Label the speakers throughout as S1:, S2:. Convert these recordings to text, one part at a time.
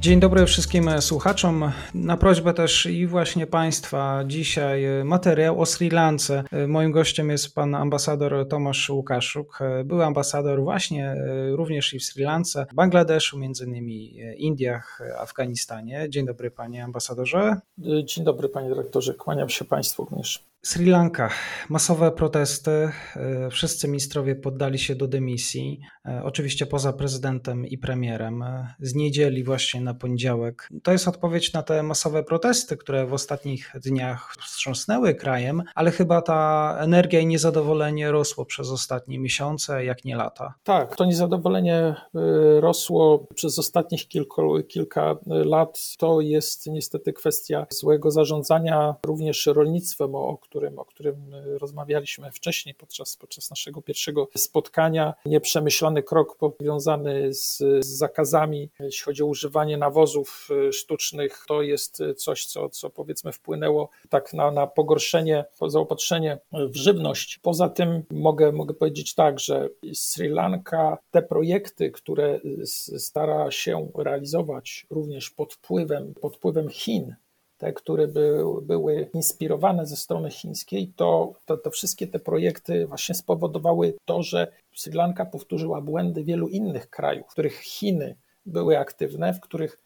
S1: Dzień dobry wszystkim słuchaczom. Na prośbę też i właśnie Państwa dzisiaj materiał o Sri Lance. Moim gościem jest pan ambasador Tomasz Łukaszuk. Był ambasador właśnie również i w Sri Lance, Bangladeszu, między innymi Indiach, Afganistanie. Dzień dobry panie ambasadorze.
S2: Dzień dobry panie dyrektorze, kłaniam się państwu również.
S1: Sri Lanka. Masowe protesty. E, wszyscy ministrowie poddali się do dymisji. E, oczywiście poza prezydentem i premierem. E, z niedzieli właśnie na poniedziałek. To jest odpowiedź na te masowe protesty, które w ostatnich dniach wstrząsnęły krajem, ale chyba ta energia i niezadowolenie rosło przez ostatnie miesiące, jak nie lata.
S2: Tak, to niezadowolenie rosło przez ostatnich kilka, kilka lat. To jest niestety kwestia złego zarządzania również rolnictwem, o którym, o którym e, rozmawialiśmy wcześniej podczas, podczas naszego pierwszego spotkania. Nieprzemyślany krok powiązany z, z zakazami, jeśli chodzi o używanie nawozów e, sztucznych, to jest coś, co, co powiedzmy wpłynęło tak na, na pogorszenie, zaopatrzenie w żywność. Poza tym mogę, mogę powiedzieć tak, że Sri Lanka, te projekty, które stara się realizować również pod wpływem, pod wpływem Chin, te, które by, były inspirowane ze strony chińskiej, to, to, to wszystkie te projekty właśnie spowodowały to, że Sri Lanka powtórzyła błędy wielu innych krajów, w których Chiny były aktywne, w których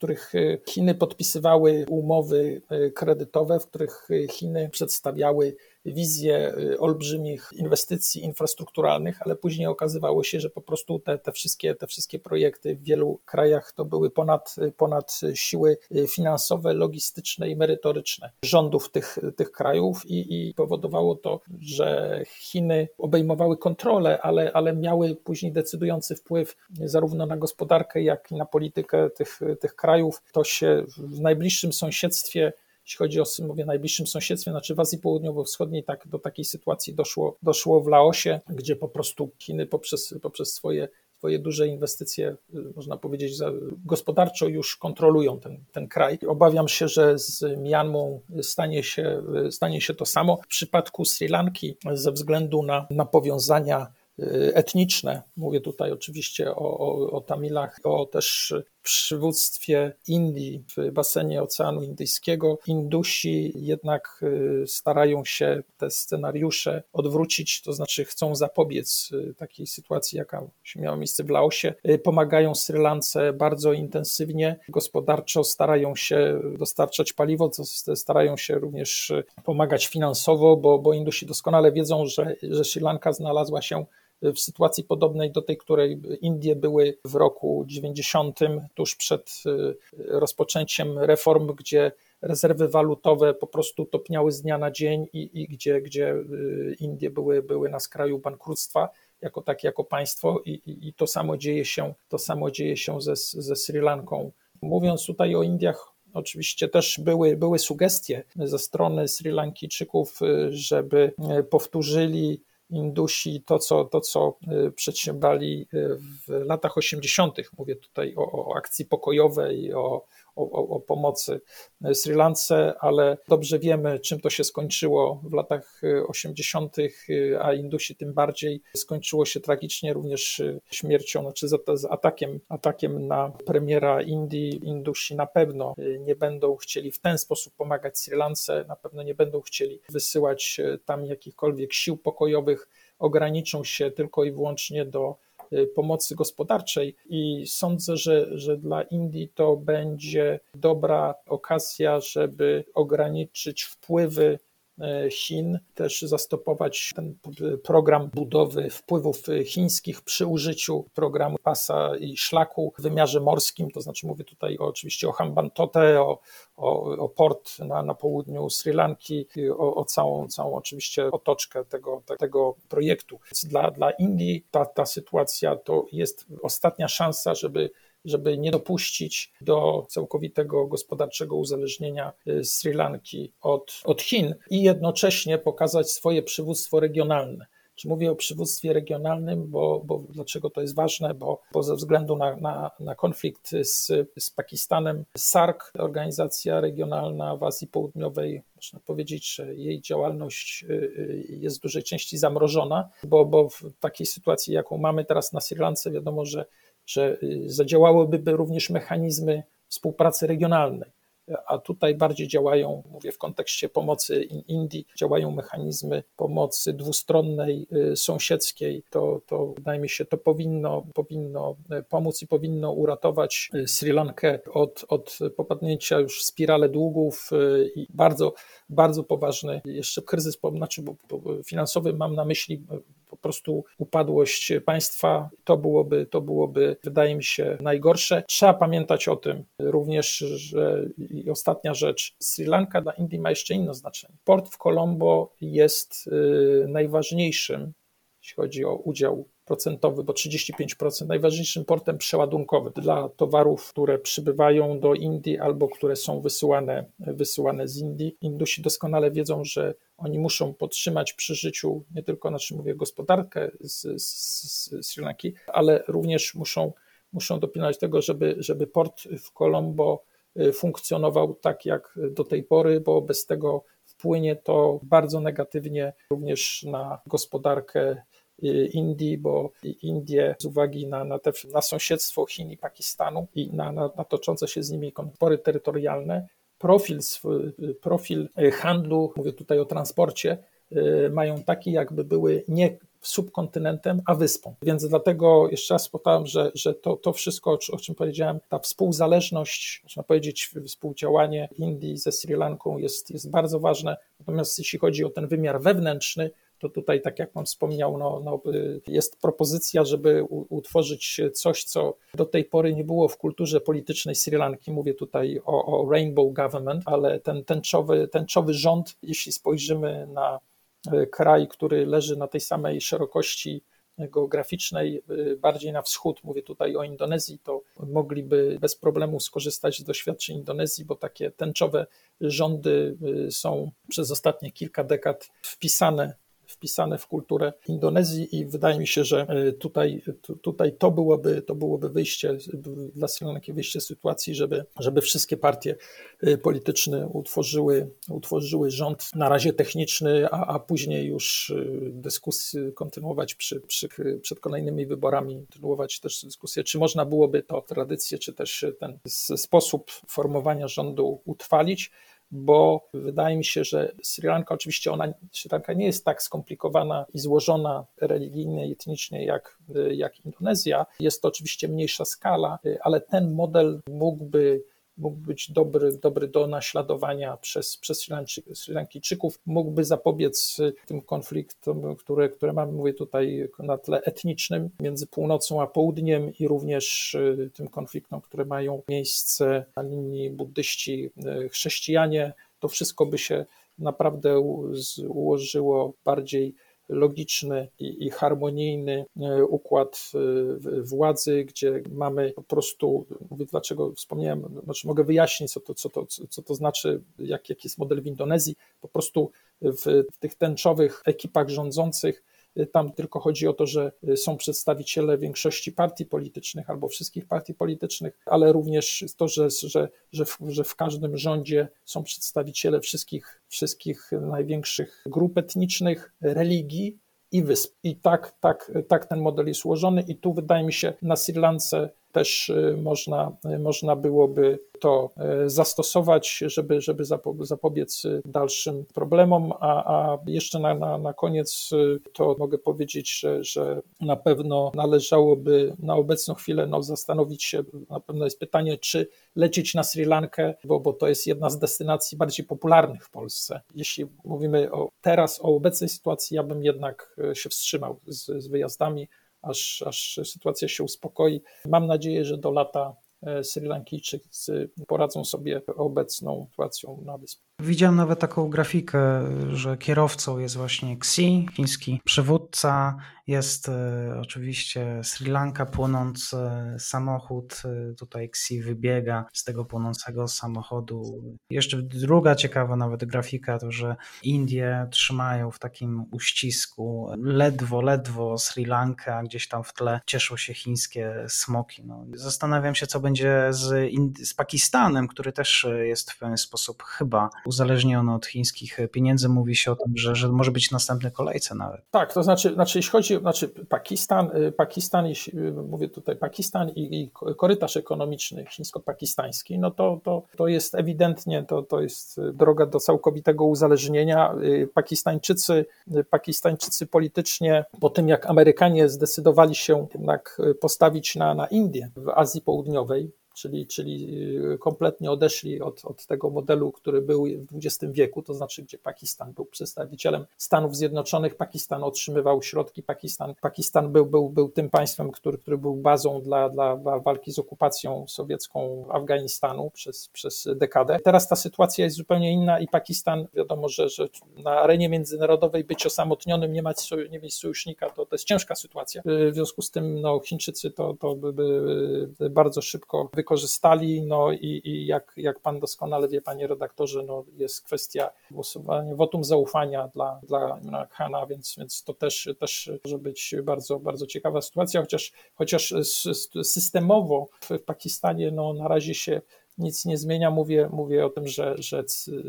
S2: których e, Chiny podpisywały umowy e, kredytowe, w których e, Chiny przedstawiały wizję olbrzymich inwestycji infrastrukturalnych, ale później okazywało się, że po prostu te, te, wszystkie, te wszystkie projekty w wielu krajach to były ponad, ponad siły finansowe, logistyczne i merytoryczne rządów tych, tych krajów i, i powodowało to, że Chiny obejmowały kontrolę, ale, ale miały później decydujący wpływ zarówno na gospodarkę, jak i na politykę tych, tych krajów. To się w najbliższym sąsiedztwie jeśli chodzi o mówię najbliższym sąsiedztwie, znaczy w Azji Południowo-Wschodniej, tak, do takiej sytuacji doszło, doszło w Laosie, gdzie po prostu Chiny poprzez, poprzez swoje swoje duże inwestycje, można powiedzieć, gospodarczo już kontrolują ten, ten kraj. Obawiam się, że z Myanmą stanie się, stanie się to samo. W przypadku Sri Lanki, ze względu na, na powiązania etniczne. Mówię tutaj oczywiście o, o, o Tamilach, o też przywództwie Indii w basenie Oceanu Indyjskiego. Indusi jednak y, starają się te scenariusze odwrócić, to znaczy chcą zapobiec y, takiej sytuacji, jaka miała miejsce w Laosie. Y, pomagają Sri Lance bardzo intensywnie, gospodarczo starają się dostarczać paliwo, starają się również pomagać finansowo, bo, bo Indusi doskonale wiedzą, że, że Sri Lanka znalazła się w sytuacji podobnej do tej, której Indie były w roku 90, tuż przed y, rozpoczęciem reform, gdzie rezerwy walutowe po prostu topniały z dnia na dzień i, i gdzie, gdzie y, Indie były, były na skraju bankructwa jako tak, jako państwo i, i, i to samo dzieje się, to samo dzieje się ze, ze Sri Lanką. Mówiąc tutaj o Indiach, Oczywiście też były, były sugestie ze strony Sri Lankijczyków, y, żeby powtórzyli Indusi to, co, to, co y, przedsiębrali y, w latach 80. Mówię tutaj o, o akcji pokojowej, o, o, o, pomocy Sri Lance, ale dobrze wiemy, czym to się skończyło w latach 80., a Indusi tym bardziej. Skończyło się tragicznie również śmiercią, znaczy z atakiem, atakiem na premiera Indii. Indusi na pewno nie będą chcieli w ten sposób pomagać Sri Lance, na pewno nie będą chcieli wysyłać tam jakichkolwiek sił pokojowych, ograniczą się tylko i wyłącznie do pomocy gospodarczej i sądzę, że, że dla Indii to będzie dobra okazja, żeby ograniczyć wpływy Chin, też zastopować ten program budowy wpływów chińskich przy użyciu programu pasa i szlaku w wymiarze morskim, to znaczy mówię tutaj oczywiście o Hambantotę, o, o, o port na, na południu Sri Lanki, o, o całą, całą oczywiście otoczkę tego, tego projektu. Dla, dla Indii ta, ta sytuacja to jest ostatnia szansa, żeby żeby nie dopuścić do całkowitego gospodarczego uzależnienia y, Sri Lanki od, od Chin i jednocześnie pokazać swoje przywództwo regionalne Czy mówię o przywództwie regionalnym, bo, bo dlaczego to jest ważne? Bo, bo ze względu na, na, na konflikt z, z Pakistanem, SARC, organizacja regionalna w Azji Południowej, można powiedzieć, że jej działalność y, y, jest w dużej części zamrożona, bo, bo w takiej sytuacji, jaką mamy teraz na Sri Lance, wiadomo, że, że y, zadziałałyby również mechanizmy współpracy regionalnej a tutaj bardziej działają, mówię w kontekście pomocy Indii, działają mechanizmy pomocy dwustronnej, y, sąsiedzkiej. To, to wydaje mi się, to powinno, powinno y, pomóc i powinno uratować Sri Lankę od, od popadnięcia już w spirale długów i bardzo, bardzo poważny jeszcze kryzys, znaczy finansowy mam na myśli po prostu upadłość państwa. To byłoby, to byłoby, wydaje mi się, najgorsze. Trzeba pamiętać o tym również, że i ostatnia rzecz, Sri Lanka dla Indii ma jeszcze inne znaczenie. Port w Colombo jest y, najważniejszym, jeśli chodzi o udział procentowy, bo 35% najważniejszym portem przeładunkowym dla towarów, które przybywają do Indii albo które są wysyłane, wysyłane z Indii. Indusi doskonale wiedzą, że oni muszą podtrzymać przy życiu nie tylko, znaczy mówię, gospodarkę z, z, z Sri Lanki, ale również muszą, muszą dopilnować tego, żeby, żeby port w Colombo y, funkcjonował tak jak do tej pory, bo bez tego wpłynie to bardzo negatywnie również na gospodarkę Indii, bo Indie z uwagi na, na, te, na sąsiedztwo Chin i Pakistanu i na, na, na toczące się z nimi konflikty terytorialne, profil, profil handlu, mówię tutaj o transporcie, y, mają taki, jakby były nie subkontynentem, a wyspą. Więc dlatego jeszcze raz powtarzam, że, że to, to wszystko, o czym powiedziałem, ta współzależność, można powiedzieć, współdziałanie Indii ze Sri Lanką jest, jest bardzo ważne. Natomiast jeśli chodzi o ten wymiar wewnętrzny, to tutaj, tak jak Pan wspomniał, no, no, jest propozycja, żeby utworzyć coś, co do tej pory nie było w kulturze politycznej Sri Lanki. Mówię tutaj o, o Rainbow Government, ale ten tęczowy, tęczowy rząd, jeśli spojrzymy na e, kraj, który leży na tej samej szerokości geograficznej, e, bardziej na wschód, mówię tutaj o Indonezji, to mogliby bez problemu skorzystać z doświadczeń Indonezji, bo takie tęczowe rządy są przez ostatnie kilka dekad wpisane wpisane w kulturę Indonezji i wydaje mi się, że e, tutaj, tutaj to, byłoby, to byłoby wyjście dla Sri Lanki, wyjście z sytuacji, żeby, żeby wszystkie partie e, polityczne utworzyły, utworzyły rząd na razie techniczny, a, a później już e, dyskusję kontynuować przy, przy, przed kolejnymi wyborami, kontynuować też dyskusję, czy można byłoby to tradycję, czy też ten sposób formowania rządu utrwalić bo wydaje mi się, że Sri Lanka oczywiście ona, Sri Lanka nie jest tak skomplikowana i złożona religijnie i etnicznie jak, jak Indonezja. Jest to oczywiście mniejsza skala, ale ten model mógłby mógł być dobry, dobry do naśladowania przez, przez Sri Lankijczyków, mógłby zapobiec tym konfliktom, które, które mamy, mówię tutaj na tle etnicznym między północą a południem i również y, tym konfliktom, które mają miejsce na linii buddyści, y, chrześcijanie. To wszystko by się naprawdę ułożyło bardziej logiczny i, i harmonijny e, układ e, władzy, gdzie mamy po prostu, mówię dlaczego wspomniałem, znaczy mogę wyjaśnić, co to, co to, co to znaczy, jak, jaki jest model w Indonezji. Po prostu w, w tych tęczowych ekipach rządzących tam tylko chodzi o to, że są przedstawiciele większości partii politycznych albo wszystkich partii politycznych, ale również to, że, że, że, w, że w każdym rządzie są przedstawiciele wszystkich, wszystkich największych grup etnicznych, religii i wysp. I tak, tak, tak ten model jest ułożony, i tu wydaje mi się na Sri Lance też y, można, y, można byłoby to y, zastosować, żeby, żeby zapobiec dalszym problemom. A, a jeszcze na, na, na koniec to mogę powiedzieć, że, że na pewno należałoby na obecną chwilę no, zastanowić się, na pewno jest pytanie, czy lecieć na Sri Lankę, bo, bo to jest jedna z destynacji bardziej popularnych w Polsce. Jeśli mówimy o, teraz o obecnej sytuacji, ja bym jednak się wstrzymał z, z wyjazdami aż, aż sytuacja się uspokoi. Mam nadzieję, że do lata e, Sri Lankijczycy poradzą sobie obecną sytuacją na wyspie.
S1: Widziałem nawet taką grafikę, że kierowcą jest właśnie Xi, chiński przywódca, jest e, oczywiście Sri Lanka, płonący samochód. E, tutaj Xi wybiega z tego płonącego samochodu. Jeszcze druga ciekawa nawet grafika to, że Indie trzymają w takim uścisku ledwo, ledwo Sri Lanka, gdzieś tam w tle cieszą się chińskie smoki. No, zastanawiam się, co będzie z, z Pakistanem, który też jest w pewien sposób chyba uzależniony od chińskich pieniędzy. Mówi się o tym, że, że może być następny kolejce nawet.
S2: Tak, to znaczy, znaczy jeśli chodzi znaczy Pakistan, y, Pakistan y, mówię tutaj Pakistan i, i korytarz ekonomiczny chińsko-pakistański, no to, to, to jest ewidentnie, to, to jest droga do całkowitego uzależnienia. Y, Pakistańczycy, Pakistańczycy politycznie, po tym jak Amerykanie zdecydowali się jednak postawić na, na Indię w Azji Południowej, czyli, czyli y, kompletnie odeszli od, od tego modelu, który był w XX wieku, to znaczy, gdzie Pakistan był przedstawicielem Stanów Zjednoczonych, Pakistan otrzymywał środki, Pakistan, Pakistan był, był, był tym państwem, który, który był bazą dla, dla, walki z okupacją sowiecką Afganistanu przez, przez dekadę. Teraz ta sytuacja jest zupełnie inna i Pakistan, wiadomo, że, że na arenie międzynarodowej być osamotnionym, nie mieć, nie mieć sojusznika, to, to jest ciężka sytuacja. W związku z tym no, Chińczycy to, to by, by bardzo szybko wykonali wykorzystali. No i, i jak, jak pan doskonale wie, panie redaktorze, no jest kwestia głosowania, wotum zaufania dla, dla Khana, więc, więc to też, też może być bardzo, bardzo ciekawa sytuacja, chociaż, chociaż systemowo w Pakistanie no, na razie się nic nie zmienia. Mówię, mówię o tym, że, że,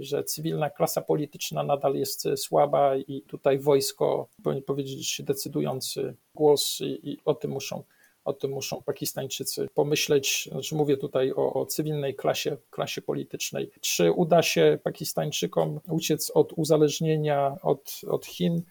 S2: że cywilna klasa polityczna nadal jest słaba i tutaj wojsko, powinien powiedzieć, decydujący głos i, i o tym muszą o tym muszą Pakistańczycy pomyśleć. Znaczy mówię tutaj o, o cywilnej klasie, klasie politycznej. Czy uda się Pakistańczykom uciec od uzależnienia od, od Chin?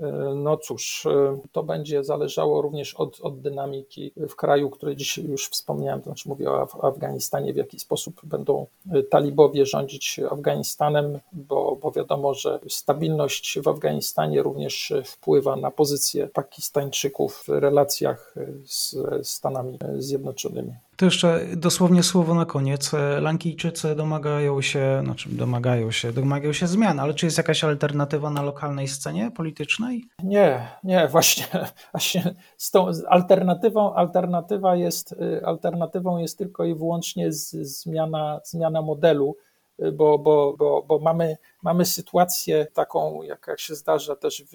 S2: E, no cóż, e, to będzie zależało również od, od dynamiki w kraju, który dzisiaj już wspomniałem, to znaczy mówię o Afganistanie, w jaki sposób będą e, talibowie rządzić Afganistanem, bo, bo wiadomo, że stabilność w Afganistanie również wpływa na pozycję Pakistańczyków w relacjach z Stanami Zjednoczonymi.
S1: To jeszcze dosłownie słowo na koniec. Lankijczycy domagają się, znaczy domagają się, domagają się zmian, ale czy jest jakaś alternatywa na lokalnej scenie politycznej?
S2: Nie, nie, właśnie, właśnie z tą alternatywą, alternatywa jest, y, alternatywą jest tylko i wyłącznie z, zmiana, zmiana modelu, y, bo, bo, bo, bo mamy, mamy sytuację taką, jaka się zdarza też w,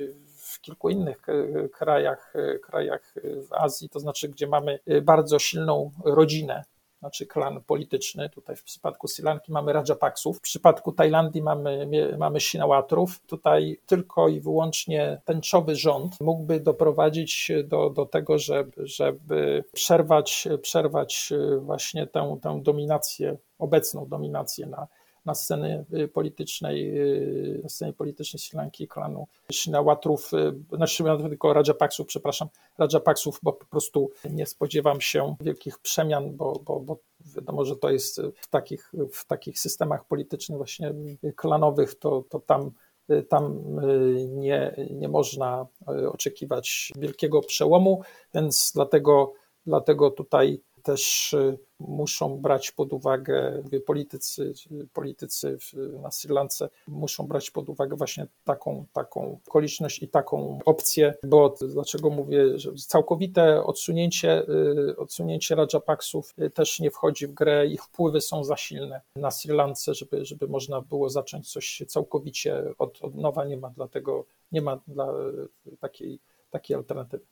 S2: w kilku innych e, krajach, e, krajach w Azji, to znaczy, gdzie mamy e, bardzo silną rodzinę, znaczy klan polityczny. Tutaj w przypadku Sri Lanki mamy Rajapaksów, w przypadku Tajlandii mamy, mamy Sinałatrów. Tutaj tylko i wyłącznie tęczowy rząd mógłby doprowadzić do, do tego, żeby, żeby przerwać, przerwać właśnie tę, tę dominację, obecną dominację na, na scenie y, politycznej, y, na scenie politycznej Sri Lanki, klanu Sinałatrów, y, znaczy tylko Rajapaksów, przepraszam, Rajapaksów, bo po prostu nie spodziewam się wielkich przemian, bo, bo, bo wiadomo, że to jest w takich, w takich systemach politycznych właśnie klanowych, to, to tam tam nie, nie można oczekiwać wielkiego przełomu, więc dlatego, dlatego tutaj też y, muszą brać pod uwagę politycy, politycy na Sri Lance muszą brać pod uwagę właśnie taką, taką okoliczność i taką opcję, bo dlaczego mówię, że całkowite odsunięcie, y, odsunięcie Rajapaksów y, też nie wchodzi w grę, ich wpływy są za silne na Sri Lance, żeby, żeby można było zacząć coś całkowicie od, od nowa, nie ma dlatego, nie ma dla takiej, takiej alternatywy.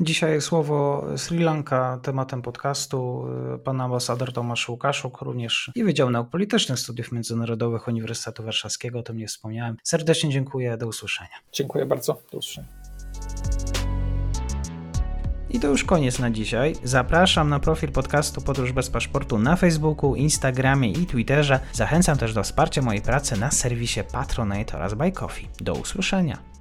S1: Dzisiaj słowo Sri Lanka tematem podcastu. Pan ambasador Tomasz Łukaszuk, również i Wydział Nauk Politycznych Studiów Międzynarodowych Uniwersytetu Warszawskiego, o tym nie wspomniałem. Serdecznie dziękuję, do usłyszenia.
S2: Dziękuję bardzo, do usłyszenia.
S1: I to już koniec na dzisiaj. Zapraszam na profil podcastu Podróż bez paszportu na Facebooku, Instagramie i Twitterze. Zachęcam też do wsparcia mojej pracy na serwisie Patronite oraz Buy Coffee. Do usłyszenia.